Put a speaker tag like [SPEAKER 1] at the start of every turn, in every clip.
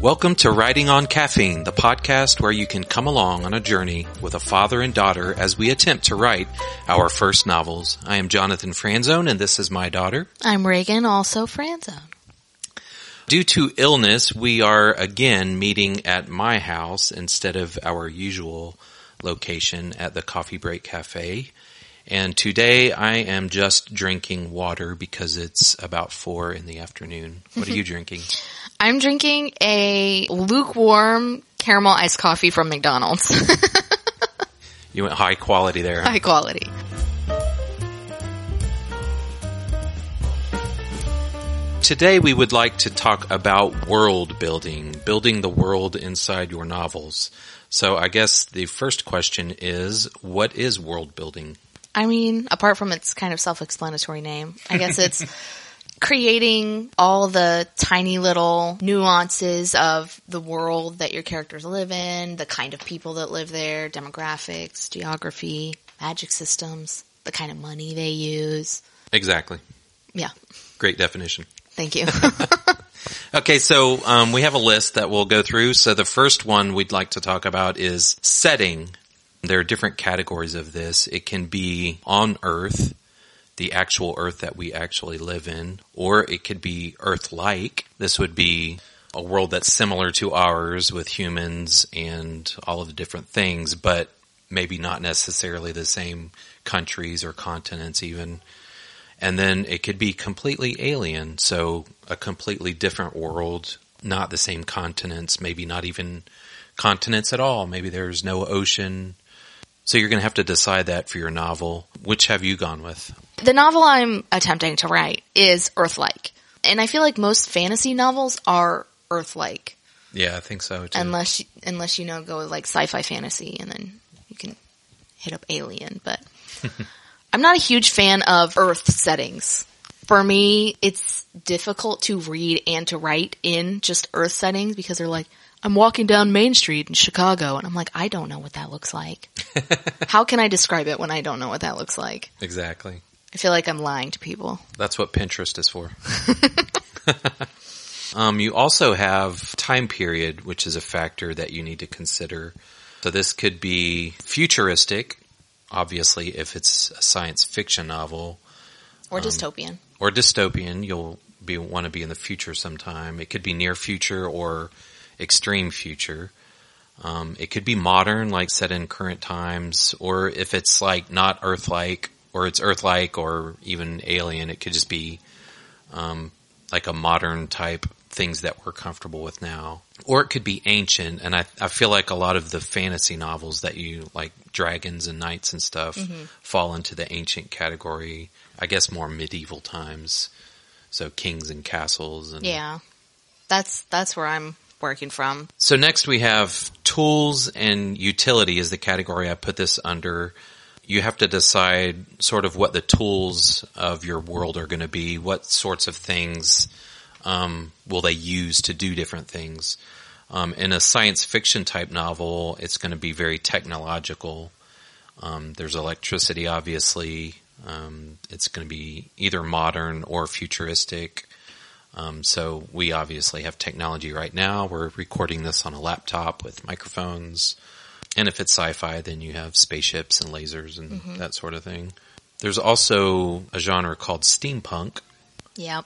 [SPEAKER 1] Welcome to Writing on Caffeine, the podcast where you can come along on a journey with a father and daughter as we attempt to write our first novels. I am Jonathan Franzone and this is my daughter.
[SPEAKER 2] I'm Reagan, also Franzone.
[SPEAKER 1] Due to illness, we are again meeting at my house instead of our usual location at the Coffee Break Cafe. And today I am just drinking water because it's about four in the afternoon. What are you drinking?
[SPEAKER 2] I'm drinking a lukewarm caramel iced coffee from McDonald's.
[SPEAKER 1] You went high quality there.
[SPEAKER 2] High quality.
[SPEAKER 1] Today we would like to talk about world building, building the world inside your novels. So I guess the first question is, what is world building?
[SPEAKER 2] I mean, apart from its kind of self-explanatory name, I guess it's creating all the tiny little nuances of the world that your characters live in, the kind of people that live there, demographics, geography, magic systems, the kind of money they use.
[SPEAKER 1] Exactly.
[SPEAKER 2] Yeah.
[SPEAKER 1] Great definition.
[SPEAKER 2] Thank you.
[SPEAKER 1] Okay, so um, we have a list that we'll go through. So the first one we'd like to talk about is setting. There are different categories of this. It can be on Earth, the actual Earth that we actually live in, or it could be Earth-like. This would be a world that's similar to ours with humans and all of the different things, but maybe not necessarily the same countries or continents even. And then it could be completely alien, so a completely different world, not the same continents, maybe not even continents at all. Maybe there's no ocean. So you're going to have to decide that for your novel. Which have you gone with?
[SPEAKER 2] the novel I'm attempting to write is Earth-like. And I feel like most fantasy novels are Earth-like.
[SPEAKER 1] Yeah, I think so too.
[SPEAKER 2] unless you, unless you know go with like sci-fi fantasy and then you can hit up alien but i'm not a huge fan of earth settings for me it's difficult to read and to write in just earth settings because they're like i'm walking down main street in chicago and i'm like i don't know what that looks like how can i describe it when i don't know what that looks like
[SPEAKER 1] exactly.
[SPEAKER 2] i feel like i'm lying to people
[SPEAKER 1] That's what Pinterest is for. um, you also have time period, which is a factor that you need to consider. So this could be futuristic, obviously, if it's a science fiction novel,
[SPEAKER 2] or dystopian
[SPEAKER 1] or dystopian. You'll be want to be in the future sometime. It could be near future or extreme future. Um, it could be modern, like set in current times, or if it's like not Earth-like, or it's Earth-like, or even alien, it could just be um, like a modern type things that we're comfortable with now. Or it could be ancient, and I, I feel like a lot of the fantasy novels that you like dragons and knights and stuff fall into the ancient category. I guess more medieval times. So kings and castles and
[SPEAKER 2] yeah that's that's where i'm working from
[SPEAKER 1] So next we have tools and utility is the category I put this under. You have to decide sort of what the tools of your world are going to be. What sorts of things um, will they use to do different things? Um, in a science fiction type novel, it's going to be very technological. Um, there's electricity, obviously. Um, it's going to be either modern or futuristic. Um, so we obviously have technology right now. We're recording this on a laptop with microphones. And if it's sci-fi, then you have spaceships and lasers and that sort of thing. There's also a genre called steampunk.
[SPEAKER 2] yep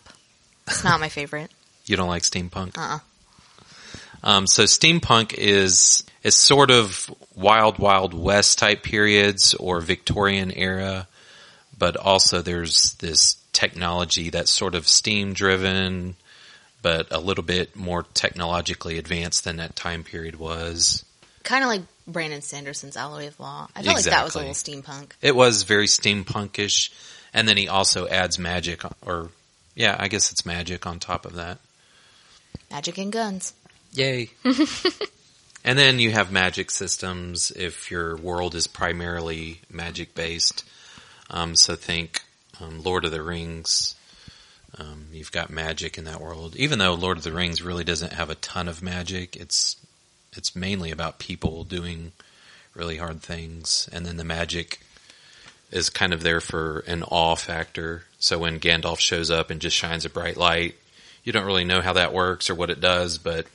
[SPEAKER 2] it's not my favorite
[SPEAKER 1] You don't like steampunk?
[SPEAKER 2] uh-uh
[SPEAKER 1] Um, so steampunk is is sort of wild, wild west type periods or Victorian era, but also there's this technology that's sort of steam driven, but a little bit more technologically advanced than that time period was.
[SPEAKER 2] kind of like Brandon Sanderson's Alloy of Law. I felt like that was a little steampunk.
[SPEAKER 1] It was very steampunkish, and then he also adds magic, or yeah, I guess it's magic on top of that.
[SPEAKER 2] Magic and guns.
[SPEAKER 1] Yay. and then you have magic systems if your world is primarily magic based. Um, so think um, Lord of the Rings. Um, you've got magic in that world. Even though Lord of the Rings really doesn't have a ton of magic, it's it's mainly about people doing really hard things, and then the magic is kind of there for an awe factor. So when Gandalf shows up and just shines a bright light, you don't really know how that works or what it does, but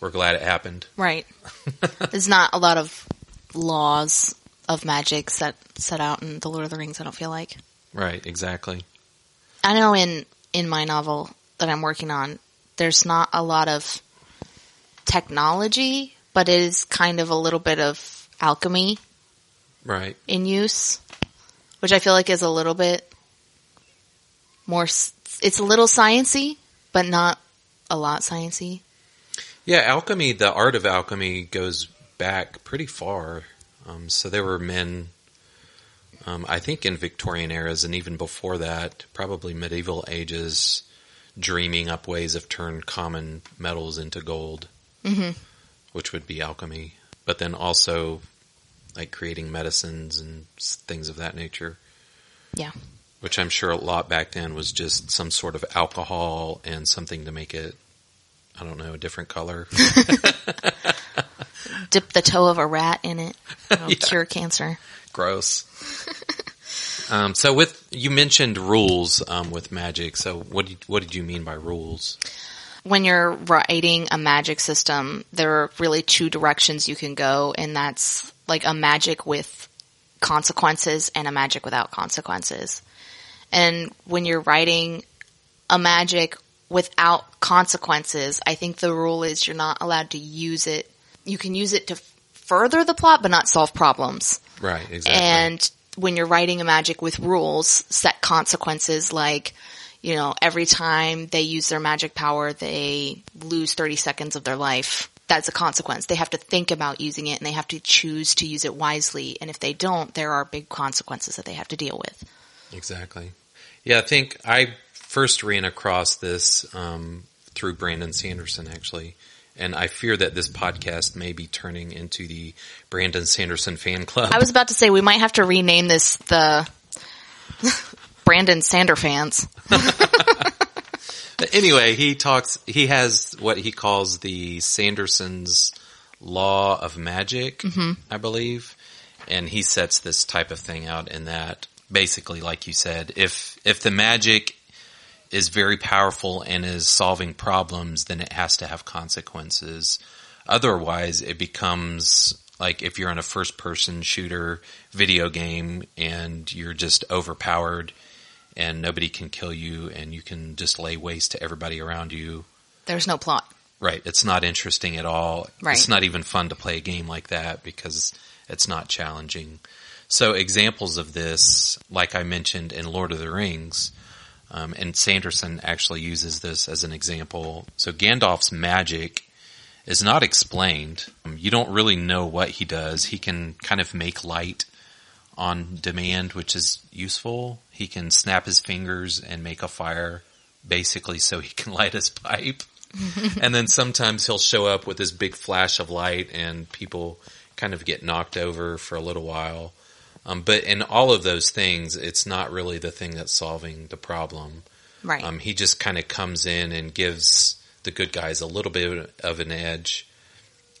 [SPEAKER 1] we're glad it happened.
[SPEAKER 2] Right. There's not a lot of laws of magic set set out in the Lord of the Rings. I don't feel like.
[SPEAKER 1] Right, exactly.
[SPEAKER 2] I know in in my novel that I'm working on, there's not a lot of technology, but it is kind of a little bit of alchemy
[SPEAKER 1] Right.
[SPEAKER 2] in use, which I feel like is a little bit more. It's a little sciency, but not a lot sciency.
[SPEAKER 1] Yeah, alchemy, the art of alchemy goes back pretty far. Um, so there were men, um, I think in Victorian eras and even before that, probably medieval ages, dreaming up ways of turn common metals into gold,
[SPEAKER 2] hmm
[SPEAKER 1] which would be alchemy. But then also like creating medicines and things of that nature.
[SPEAKER 2] Yeah.
[SPEAKER 1] Which I'm sure a lot back then was just some sort of alcohol and something to make it, I don't know, a different color.
[SPEAKER 2] Dip the toe of a rat in it. It'll
[SPEAKER 1] Yeah.
[SPEAKER 2] cure cancer.
[SPEAKER 1] Gross. um, so with you mentioned rules um, with magic. So what did, what did you mean by rules?
[SPEAKER 2] when you're writing a magic system, there are really two directions you can go, and that's like a magic with consequences and a magic without consequences. And when you're writing a magic without consequences, I think the rule is you're not allowed to use it. You can use it to further the plot, but not solve problems.
[SPEAKER 1] Right. Exactly.
[SPEAKER 2] And when you're writing a magic with rules, set consequences like, you know, every time they use their magic power, they lose 30 seconds of their life. That's a consequence. They have to think about using it and they have to choose to use it wisely. And if they don't, there are big consequences that they have to deal with.
[SPEAKER 1] Exactly. Yeah, I think I first ran across this um, through Brandon Sanderson, actually. And I fear that this podcast may be turning into the Brandon Sanderson fan club.
[SPEAKER 2] I was about to say we might have to rename this the Brandon Sander fans.
[SPEAKER 1] Anyway, he talks, he has what he calls the Sanderson's law of magic, mm-hmm. I believe. And he sets this type of thing out in that basically, like you said, if, if the magic is very powerful and is solving problems, then it has to have consequences. Otherwise, it becomes like if you're in a first person shooter video game and you're just overpowered and nobody can kill you and you can just lay waste to everybody around you.
[SPEAKER 2] There's no plot.
[SPEAKER 1] Right. It's not interesting at all.
[SPEAKER 2] Right.
[SPEAKER 1] It's not even fun to play a game like that because it's not challenging. So examples of this, like I mentioned in Lord of the Rings, um, and Sanderson actually uses this as an example. So Gandalf's magic is not explained. Um, You don't really know what he does. He can kind of make light on demand, which is useful. He can snap his fingers and make a fire basically so he can light his pipe. and then sometimes he'll show up with this big flash of light and people kind of get knocked over for a little while. Um, but in all of those things, it's not really the thing that's solving the problem.
[SPEAKER 2] Right.
[SPEAKER 1] Um, he just kind of comes in and gives the good guys a little bit of an edge.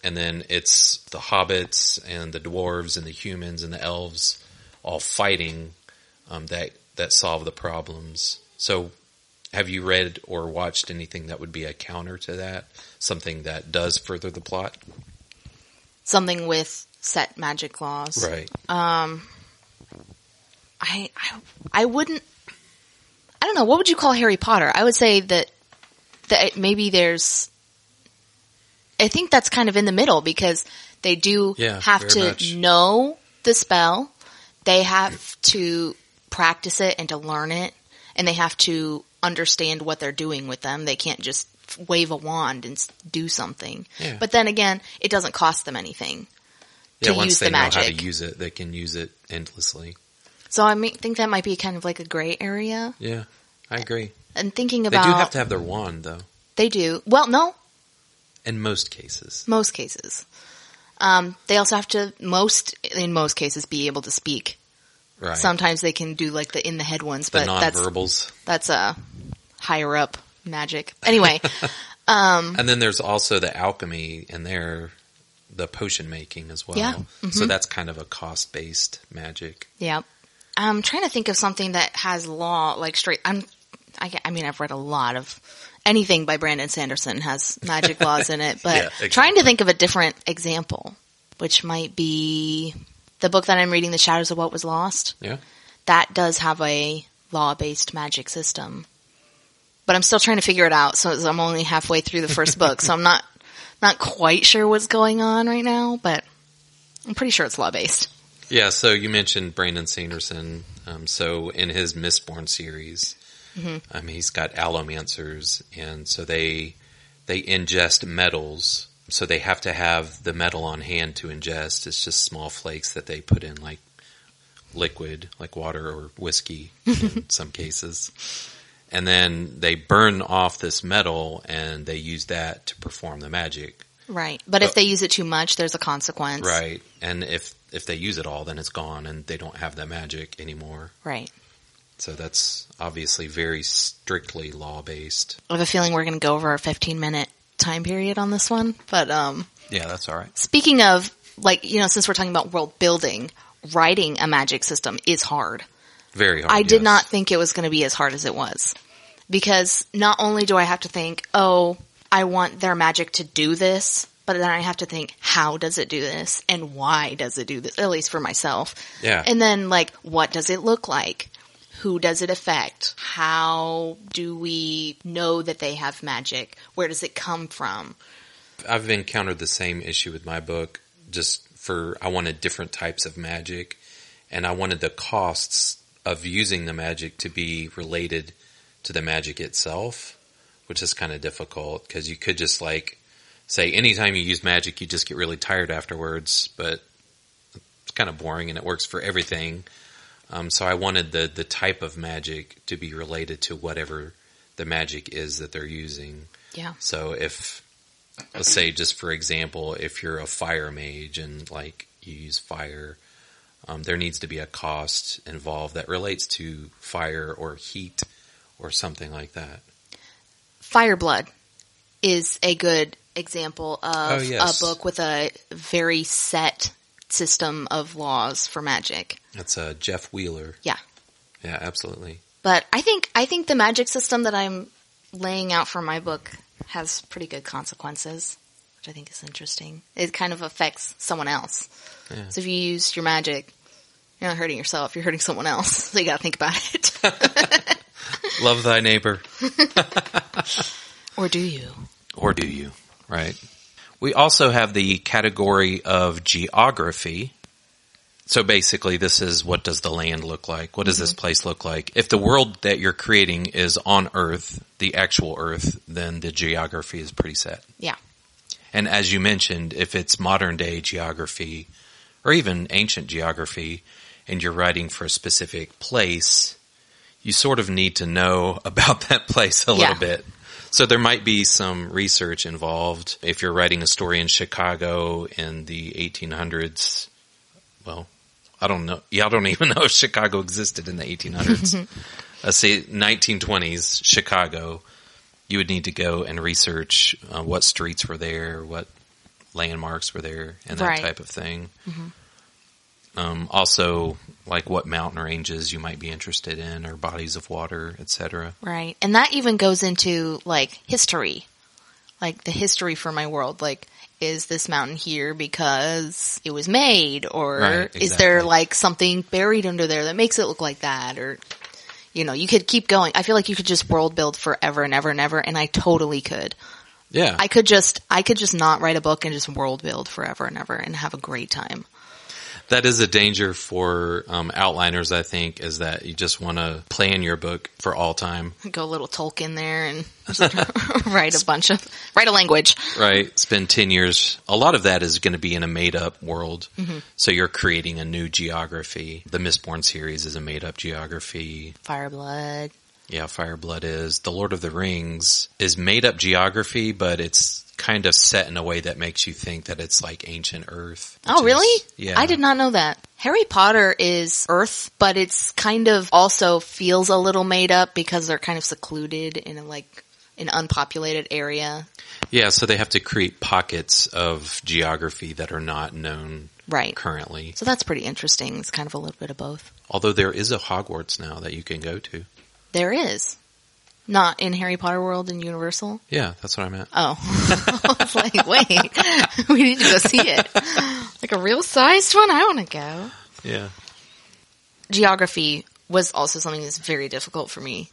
[SPEAKER 1] And then it's the hobbits and the dwarves and the humans and the elves all fighting um, that that solve the problems. So, have you read or watched anything that would be a counter to that? Something that does further the plot?
[SPEAKER 2] Something with set magic laws.
[SPEAKER 1] Right.
[SPEAKER 2] I, I I wouldn't. I don't know. What would you call Harry Potter? I would say that that maybe there's. I think that's kind of in the middle because they do
[SPEAKER 1] Yeah,
[SPEAKER 2] have to
[SPEAKER 1] much.
[SPEAKER 2] know the spell. They have to practice it and to learn it, and they have to understand what they're doing with them. They can't just wave a wand and do something.
[SPEAKER 1] Yeah.
[SPEAKER 2] But then again, it doesn't cost them anything.
[SPEAKER 1] Yeah,
[SPEAKER 2] to
[SPEAKER 1] once
[SPEAKER 2] use
[SPEAKER 1] they
[SPEAKER 2] the
[SPEAKER 1] know how to use it, they can use it endlessly.
[SPEAKER 2] So I mean, think that might be kind of like a gray area.
[SPEAKER 1] Yeah, I agree.
[SPEAKER 2] And thinking about They
[SPEAKER 1] do have to have their wand, though,
[SPEAKER 2] They do. Well, no,
[SPEAKER 1] in most cases.
[SPEAKER 2] most cases. Um, they also have to most in most cases be able to speak.
[SPEAKER 1] Right.
[SPEAKER 2] Sometimes they can do like the in the head ones,
[SPEAKER 1] the
[SPEAKER 2] but that's
[SPEAKER 1] nonverbals.
[SPEAKER 2] that's a higher up magic. Anyway, um,
[SPEAKER 1] And then there's also the alchemy in there, the potion making as well.
[SPEAKER 2] Yeah.
[SPEAKER 1] So
[SPEAKER 2] Mhm.
[SPEAKER 1] that's kind of a cost based magic.
[SPEAKER 2] yeah. I'm trying to think of something that has law like straight. I'm. I, I mean, I've read a lot of anything by Brandon Sanderson has magic laws in it, but
[SPEAKER 1] Yeah, exactly.
[SPEAKER 2] trying to think of a different example, which might be the book that I'm reading, The Shadows of What Was Lost.
[SPEAKER 1] Yeah.
[SPEAKER 2] That does have a law-based magic system, but I'm still trying to figure it out. So I'm only halfway through the first book, so I'm not not quite sure what's going on right now, but I'm pretty sure it's law-based.
[SPEAKER 1] Yeah, so you mentioned Brandon Sanderson. Um, so in his Mistborn series, um, he's got allomancers, and so they they ingest metals. So they have to have the metal on hand to ingest. It's just small flakes that they put in like liquid, like water or whiskey in some cases. And then they burn off this metal and they use that to perform the magic.
[SPEAKER 2] Right. But if they use it too much, there's a consequence.
[SPEAKER 1] Right. And if if they use it all, then it's gone and they don't have that magic anymore.
[SPEAKER 2] Right.
[SPEAKER 1] So that's obviously very strictly law based.
[SPEAKER 2] I have a feeling we're going to go over our 15 minute time period on this one. But um,
[SPEAKER 1] Yeah, that's all right.
[SPEAKER 2] speaking of, like, you know, since we're talking about world building, writing a magic system is hard.
[SPEAKER 1] Very hard.
[SPEAKER 2] I did
[SPEAKER 1] yes.
[SPEAKER 2] not think it was going to be as hard as it was. Because not only do I have to think, oh, I want their magic to do this, but then I have to think, how does it do this? And why does it do this? At least for myself.
[SPEAKER 1] Yeah.
[SPEAKER 2] And then like, what does it look like? Who does it affect? How do we know that they have magic? Where does it come from?
[SPEAKER 1] I've encountered the same issue with my book. Just for I wanted different types of magic, and I wanted the costs of using the magic to be related to the magic itself, which is kind of difficult because you could just like say anytime you use magic, you just get really tired afterwards, but it's kind of boring and it works for everything. Um, so I wanted the the type of magic to be related to whatever the magic is that they're using.
[SPEAKER 2] Yeah.
[SPEAKER 1] So if, let's say, just for example, if you're a fire mage and like you use fire, um, there needs to be a cost involved that relates to fire or heat or something like that.
[SPEAKER 2] Fireblood is a good example of
[SPEAKER 1] Oh, yes.
[SPEAKER 2] a book with a very set system of laws for magic.
[SPEAKER 1] That's uh, Jeff Wheeler.
[SPEAKER 2] Yeah.
[SPEAKER 1] Yeah, absolutely.
[SPEAKER 2] But I think I think the magic system that I'm laying out for my book has pretty good consequences, which I think is interesting. It kind of affects someone else.
[SPEAKER 1] Yeah.
[SPEAKER 2] So if you use your magic, you're not hurting yourself, you're hurting someone else. So you gotta think about it.
[SPEAKER 1] Love thy neighbor.
[SPEAKER 2] or do you?
[SPEAKER 1] Or do you? Right. We also have the category of geography. So basically this is what does the land look like? What does this mm-hmm. place look like? If the world that you're creating is on Earth, the actual Earth, then the geography is pretty set.
[SPEAKER 2] Yeah.
[SPEAKER 1] And as you mentioned, if it's modern day geography or even ancient geography and you're writing for a specific place, you sort of need to know about that place a
[SPEAKER 2] Yeah.
[SPEAKER 1] little bit. So there might be some research involved. If you're writing a story in Chicago in the 1800s, well, I don't know. Y'all don't even know if Chicago existed in the 1800s. Let's say 1920s Chicago. You would need to go and research uh, what streets were there, what landmarks were there, and that
[SPEAKER 2] Right.
[SPEAKER 1] type of thing. Um, also, like what mountain ranges you might be interested in, or bodies of water, etc.
[SPEAKER 2] Right. And that even goes into like history. Like the history for my world. Like, is this mountain here because it was made? Or
[SPEAKER 1] Right,
[SPEAKER 2] is there like something buried under there that makes it look like that? Or, you know, you could keep going. I feel like you could just world build forever and ever and ever. And I totally could.
[SPEAKER 1] Yeah,
[SPEAKER 2] I could just, I could just not write a book and just world build forever and ever and have a great time.
[SPEAKER 1] That is a danger for um, outliners. I think is that you just want to plan your book for all time,
[SPEAKER 2] Go a little Tolkien there and write a bunch of, write a language.
[SPEAKER 1] right? Spend ten years. A lot of that is going to be in a made up world. So you're creating a new geography. The Mistborn series is a made up geography.
[SPEAKER 2] Fireblood.
[SPEAKER 1] Yeah, Fireblood is. The Lord of the Rings is made up geography, but it's kind of set in a way that makes you think that it's like ancient Earth.
[SPEAKER 2] Oh,
[SPEAKER 1] which is-
[SPEAKER 2] really?
[SPEAKER 1] yeah.
[SPEAKER 2] I did not know that. Harry Potter is Earth, but it's kind of also feels a little made up because they're kind of secluded in a, like an unpopulated area.
[SPEAKER 1] Yeah, so they have to create pockets of geography that are not known
[SPEAKER 2] Right.
[SPEAKER 1] currently.
[SPEAKER 2] So that's pretty interesting. It's kind of a little bit of both.
[SPEAKER 1] Although there is a Hogwarts now that you can go to.
[SPEAKER 2] There is. Not in Harry Potter World and Universal.
[SPEAKER 1] Yeah, that's what I meant.
[SPEAKER 2] Oh, I was like, wait, we need to go see it. Like a real sized one. I want to go.
[SPEAKER 1] Yeah.
[SPEAKER 2] Geography was also something that's very difficult for me.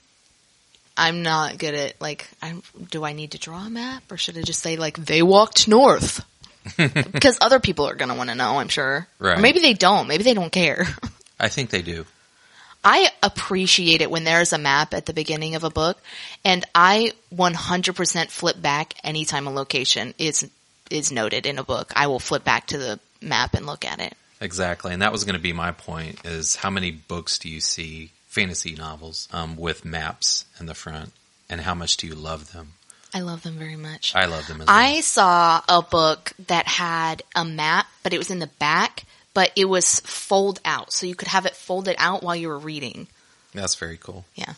[SPEAKER 2] I'm not good at like. I'm, do I need to draw a map, or should I just say like they walked north? because other people are going to want to know. I'm sure.
[SPEAKER 1] Right.
[SPEAKER 2] Or maybe they don't. Maybe they don't care.
[SPEAKER 1] I think they do.
[SPEAKER 2] I appreciate it when there's a map at the beginning of a book, and I 100% flip back anytime a location is is noted in a book. I will flip back to the map and look at it.
[SPEAKER 1] Exactly. And that was going to be my point is how many books do you see, fantasy novels, um, with maps in the front? And how much do you love them?
[SPEAKER 2] I love them very much.
[SPEAKER 1] I love them as well.
[SPEAKER 2] I saw a book that had a map, but it was in the back, but it was fold out. So you could have it folded out while you were reading.
[SPEAKER 1] That's very cool.
[SPEAKER 2] Yeah.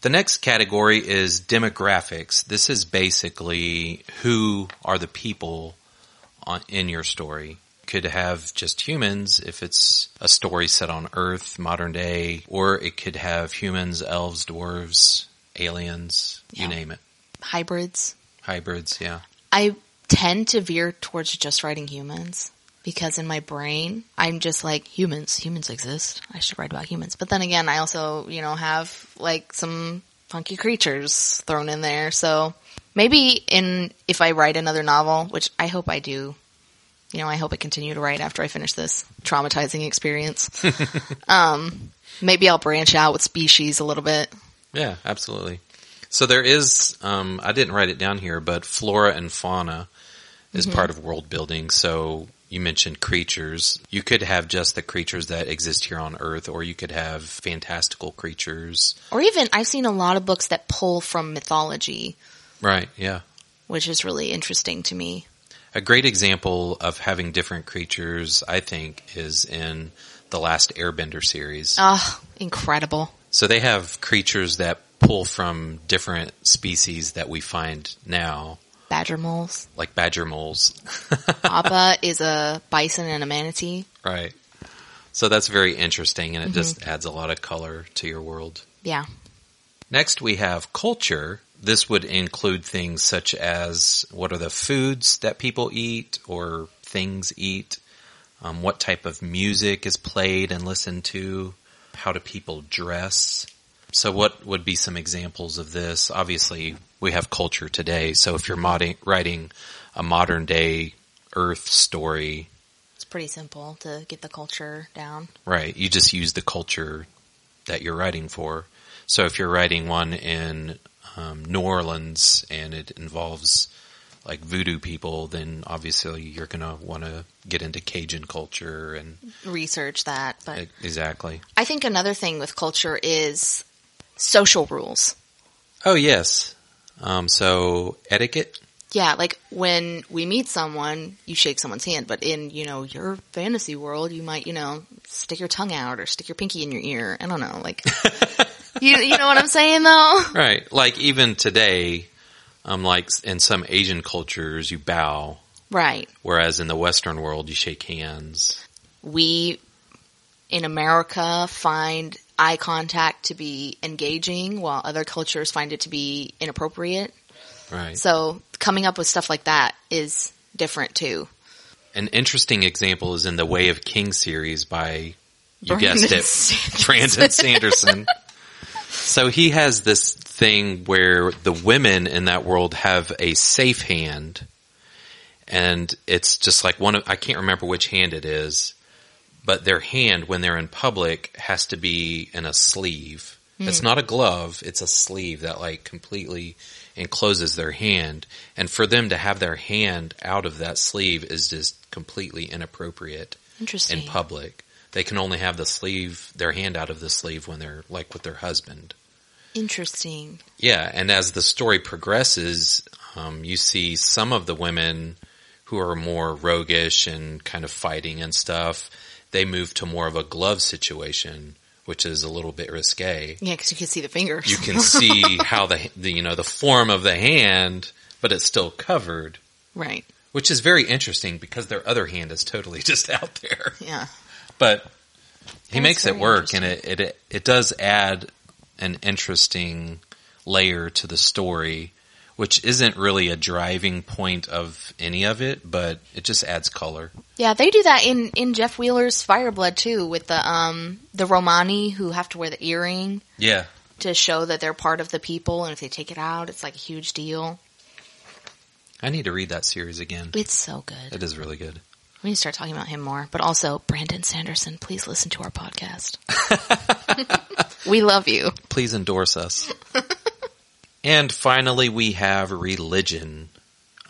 [SPEAKER 1] The next category is demographics. This is basically who are the people on, in your story. Could have just humans if it's a story set on Earth, modern day, or it could have humans, elves, dwarves, aliens,
[SPEAKER 2] Yeah.
[SPEAKER 1] you name it.
[SPEAKER 2] Hybrids.
[SPEAKER 1] Hybrids, yeah.
[SPEAKER 2] I tend to veer towards just writing humans because in my brain, I'm just like humans. Humans exist. I should write about humans. But then again, I also, you know, have like some funky creatures thrown in there. So maybe in, if I write another novel, which I hope I do, you know, I hope I continue to write after I finish this traumatizing experience. um, maybe I'll branch out with species a little bit.
[SPEAKER 1] Yeah, absolutely. So there is, um, I didn't write it down here, but flora and fauna is part of world building. So you mentioned creatures. You could have just the creatures that exist here on Earth, or you could have fantastical creatures.
[SPEAKER 2] Or even, I've seen a lot of books that pull from mythology,
[SPEAKER 1] Right, yeah.
[SPEAKER 2] which is really interesting to me.
[SPEAKER 1] A great example of having different creatures, I think, is in the last Airbender series.
[SPEAKER 2] Oh, incredible.
[SPEAKER 1] So they have creatures that pull from different species that we find now,
[SPEAKER 2] Badger moles.
[SPEAKER 1] like badger moles.
[SPEAKER 2] Appa is a bison and a manatee.
[SPEAKER 1] Right. So that's very interesting and it just adds a lot of color to your world.
[SPEAKER 2] Yeah.
[SPEAKER 1] Next we have culture. This would include things such as what are the foods that people eat or things eat, um, what type of music is played and listened to, how do people dress. So what would be some examples of this? Obviously we have culture today. So if you're modding, writing a modern day earth story,
[SPEAKER 2] It's pretty simple to get the culture down.
[SPEAKER 1] Right. You just use the culture that you're writing for. So if you're writing one in um, New Orleans and it involves like voodoo people, then obviously you're going to want to get into Cajun culture and
[SPEAKER 2] Research that. But
[SPEAKER 1] exactly.
[SPEAKER 2] I think another thing with culture is social rules.
[SPEAKER 1] Oh yes. Um, so etiquette.
[SPEAKER 2] Yeah, like when we meet someone, you shake someone's hand, but in, you know, your fantasy world, you might, you know, stick your tongue out or stick your pinky in your ear. I don't know, like, you, you know what I'm saying though?
[SPEAKER 1] Right. Like even today, um, like in some Asian cultures, you bow,
[SPEAKER 2] Right.
[SPEAKER 1] whereas in the Western world, you shake hands.
[SPEAKER 2] we in America find eye contact to be engaging while other cultures find it to be inappropriate.
[SPEAKER 1] Right.
[SPEAKER 2] So coming up with stuff like that is different too.
[SPEAKER 1] An interesting example is in the Way of King series by, you
[SPEAKER 2] Brandon
[SPEAKER 1] guessed it,
[SPEAKER 2] Sanderson.
[SPEAKER 1] Brandon Sanderson. so he has this thing where the women in that world have a safe hand and it's just like one of, I can't remember which hand it is, but their hand when they're in public has to be in a sleeve. It's not a glove, it's a sleeve that like completely encloses their hand. And for them to have their hand out of that sleeve is just completely inappropriate
[SPEAKER 2] Interesting.
[SPEAKER 1] in public. They can only have the sleeve, their hand out of the sleeve when they're like with their husband.
[SPEAKER 2] Interesting.
[SPEAKER 1] Yeah, and as the story progresses, um, you see some of the women who are more roguish and kind of fighting and stuff. They move to more of a glove situation, which is a little bit risque.
[SPEAKER 2] Yeah, because you can see the fingers.
[SPEAKER 1] You can see how the, the you know the form of the hand, but it's still covered,
[SPEAKER 2] right.
[SPEAKER 1] which is very interesting because their other hand is totally just out there.
[SPEAKER 2] Yeah.
[SPEAKER 1] But he
[SPEAKER 2] That's
[SPEAKER 1] makes it work, and it, it it does add an interesting layer to the story, which isn't really a driving point of any of it, but it just adds color.
[SPEAKER 2] Yeah, they do that in, in Jeff Wheeler's Fireblood too, with the um the Romani who have to wear the earring
[SPEAKER 1] Yeah.
[SPEAKER 2] to show that they're part of the people, and if they take it out, it's like a huge deal.
[SPEAKER 1] I need to read that series again.
[SPEAKER 2] It's so good.
[SPEAKER 1] It is really good.
[SPEAKER 2] We need to start talking about him more. But also, Brandon Sanderson, please listen to our podcast. we love you.
[SPEAKER 1] Please endorse us. and finally, we have religion.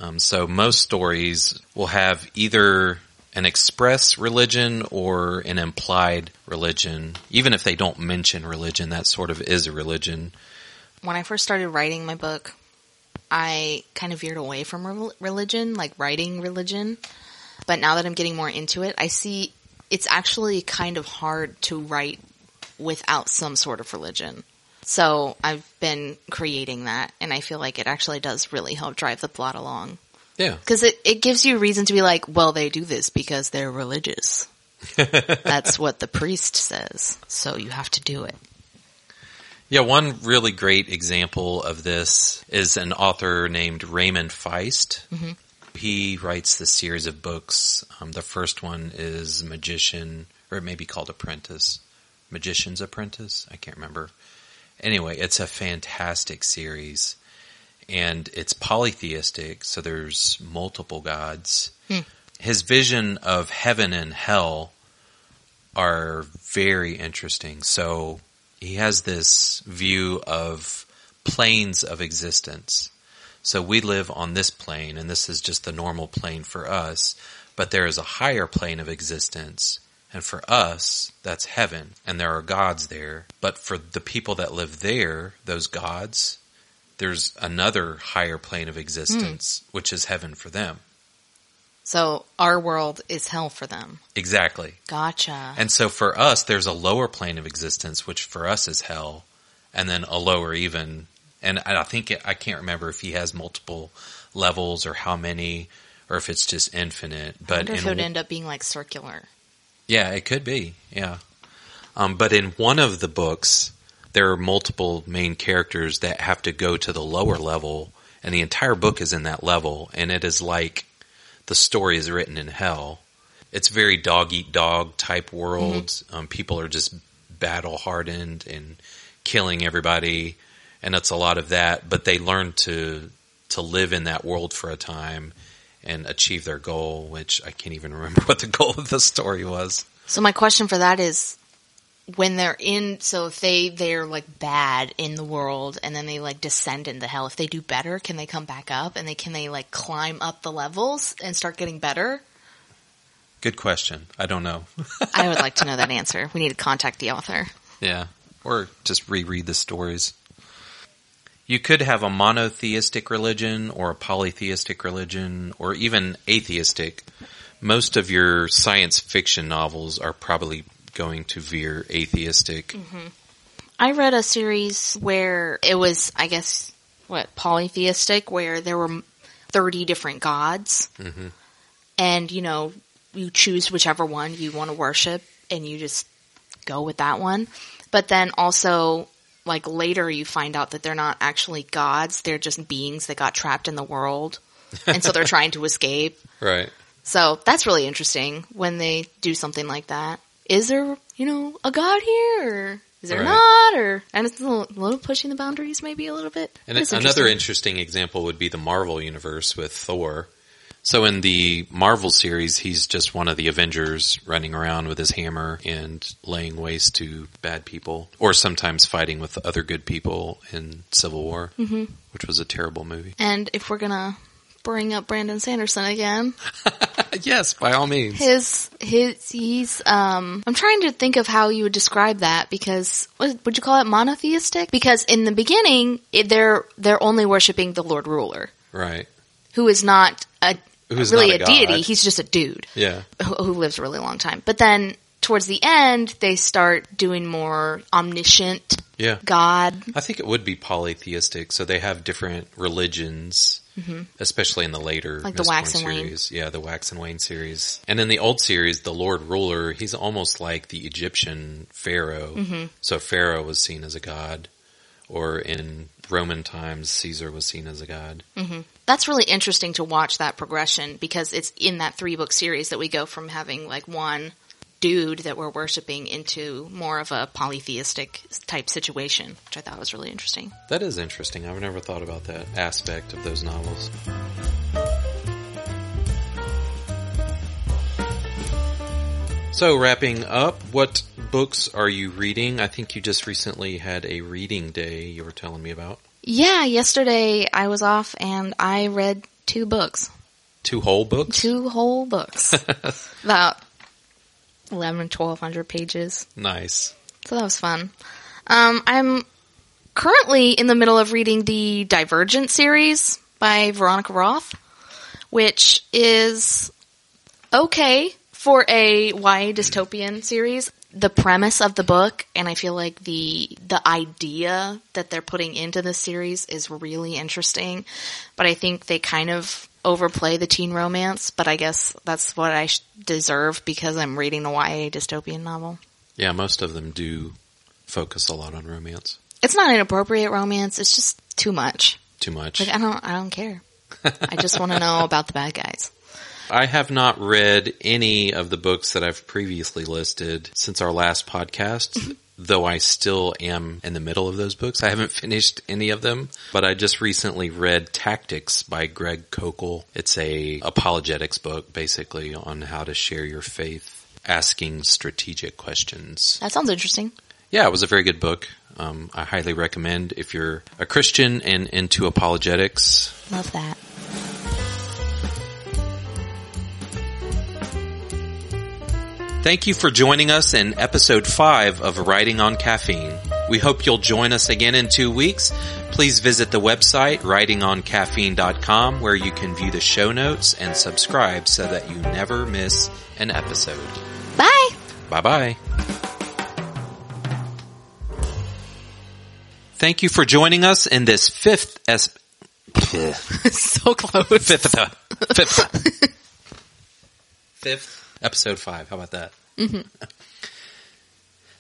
[SPEAKER 1] Um, so most stories will have either an express religion or an implied religion. Even if they don't mention religion, that sort of is a religion.
[SPEAKER 2] When I first started writing my book, I kind of veered away from religion, like writing religion. But now that I'm getting more into it, I see it's actually kind of hard to write without some sort of religion. So I've been creating that, and I feel like it actually does really help drive the plot along.
[SPEAKER 1] Yeah.
[SPEAKER 2] Because it, it gives you reason to be like, well, they do this because they're religious. That's what the priest says. So you have to do it.
[SPEAKER 1] Yeah, one really great example of this is an author named Raymond Feist. He writes this series of books. Um, the first one is Magician, or it may be called Apprentice. Magician's Apprentice? I can't remember. Anyway, it's a fantastic series. And it's polytheistic, so there's multiple gods. Hmm. His vision of heaven and hell are very interesting. So he has this view of planes of existence. So we live on this plane, and this is just the normal plane for us, but there is a higher plane of existence. And for us, that's heaven, and there are gods there. But for the people that live there, those gods, there's another higher plane of existence, hmm. which is heaven for them.
[SPEAKER 2] So our world is hell for them.
[SPEAKER 1] Exactly.
[SPEAKER 2] Gotcha.
[SPEAKER 1] And so for us, there's a lower plane of existence, which for us is hell, and then a lower even. And I think it, I can't remember if he has multiple levels or how many, or if it's just infinite.
[SPEAKER 2] I
[SPEAKER 1] But
[SPEAKER 2] wonder if
[SPEAKER 1] in
[SPEAKER 2] it would end up being like circular.
[SPEAKER 1] Yeah, it could be. Yeah. Um, but in one of the books, there are multiple main characters that have to go to the lower level, and the entire book is in that level, and it is like the story is written in hell. It's very dog eat dog type world. Um, people are just battle hardened and killing everybody, and it's a lot of that. But they learn to to live in that world for a time and achieve their goal, which I can't even remember what the goal of the story was.
[SPEAKER 2] So my question for that is when they're in so if they they're like bad in the world and then they like descend into hell if they do better can they come back up and they can they like climb up the levels and start getting better
[SPEAKER 1] Good question. I don't know.
[SPEAKER 2] i would like to know that answer we need to contact the author
[SPEAKER 1] yeah. Or just reread the stories. You could have a monotheistic religion or a polytheistic religion or even atheistic. Most of your science fiction novels are probably going to veer atheistic. Mm-hmm.
[SPEAKER 2] i read a series where it was i guess what polytheistic where there were 30 different gods mm-hmm. and you know you choose whichever one you want to worship and you just go with that one but then also like later you find out that they're not actually gods they're just beings that got trapped in the world and so they're trying to escape
[SPEAKER 1] Right.
[SPEAKER 2] so that's really interesting when they do something like that is there you know a god here or is there
[SPEAKER 1] Right.
[SPEAKER 2] not or and it's a little, a little pushing the boundaries maybe a little bit
[SPEAKER 1] And another
[SPEAKER 2] interesting.
[SPEAKER 1] interesting example would be the Marvel universe with Thor. So in the Marvel series, he's just one of the Avengers running around with his hammer and laying waste to bad people, or sometimes fighting with other good people in Civil War, mm-hmm. which was a terrible movie.
[SPEAKER 2] and if we're gonna bring up brandon sanderson again
[SPEAKER 1] yes, by all means.
[SPEAKER 2] his his he's um I'm trying to think of how you would describe that because what, would you call it monotheistic? Because in the beginning it, they're they're only worshiping the Lord Ruler,
[SPEAKER 1] Right.
[SPEAKER 2] who is not a
[SPEAKER 1] Who's
[SPEAKER 2] really
[SPEAKER 1] not
[SPEAKER 2] a,
[SPEAKER 1] a
[SPEAKER 2] deity. He's just a dude
[SPEAKER 1] Yeah.
[SPEAKER 2] who, who lives a really long time. But then towards the end they start doing more omniscient
[SPEAKER 1] Yeah.
[SPEAKER 2] God.
[SPEAKER 1] I think it would be polytheistic. So they have different religions, especially in the later
[SPEAKER 2] Mm-hmm. Like the Wax and
[SPEAKER 1] series. Yeah, the Wax and Wayne series. And in the old series, the Lord Ruler, he's almost like the Egyptian Pharaoh.
[SPEAKER 2] Mm-hmm.
[SPEAKER 1] So Pharaoh was seen as a god, or in Roman times, Caesar was seen as a god.
[SPEAKER 2] That's really interesting to watch that progression because it's in that three book series that we go from having like one dude that we're worshiping into more of a polytheistic type situation, which I thought was really interesting.
[SPEAKER 1] That is interesting. I've never thought about that aspect of those novels. So, wrapping up, what books are you reading? I think you just recently had a reading day you were telling me about.
[SPEAKER 2] Yeah, yesterday I was off and I read two books.
[SPEAKER 1] Two whole books?
[SPEAKER 2] Two whole books. About 11, 1200 pages.
[SPEAKER 1] Nice.
[SPEAKER 2] So that was fun. Um, I'm currently in the middle of reading the Divergent series by Veronica Roth, which is okay for a YA dystopian series. The premise of the book, and I feel like the the idea that they're putting into this series is really interesting, but I think they kind of overplay the teen romance. But I guess that's what I deserve because I'm reading a YA dystopian novel.
[SPEAKER 1] Yeah, most of them do focus a lot on romance.
[SPEAKER 2] It's not inappropriate romance. It's just too much.
[SPEAKER 1] Too much.
[SPEAKER 2] Like I don't, I don't care. I just want to know about the bad guys.
[SPEAKER 1] I have not read any of the books that I've previously listed since our last podcast, though I still am in the middle of those books. I haven't finished any of them, but I just recently read Tactics by Greg Koukl. It's a apologetics book basically on how to share your faith, asking strategic questions.
[SPEAKER 2] That sounds interesting.
[SPEAKER 1] Yeah, it was a very good book. Um, I highly recommend if you're a Christian and into apologetics.
[SPEAKER 2] Love that.
[SPEAKER 1] Thank you for joining us in episode 5 of Writing on Caffeine. We hope you'll join us again in two weeks. Please visit the website writingoncaffeine.com where you can view the show notes and subscribe so that you never miss an episode.
[SPEAKER 2] Bye.
[SPEAKER 1] Bye bye. Thank you for joining us in this fifth es-
[SPEAKER 2] so close.
[SPEAKER 1] fifth fifth fifth episode 5. How about that? Mm-hmm.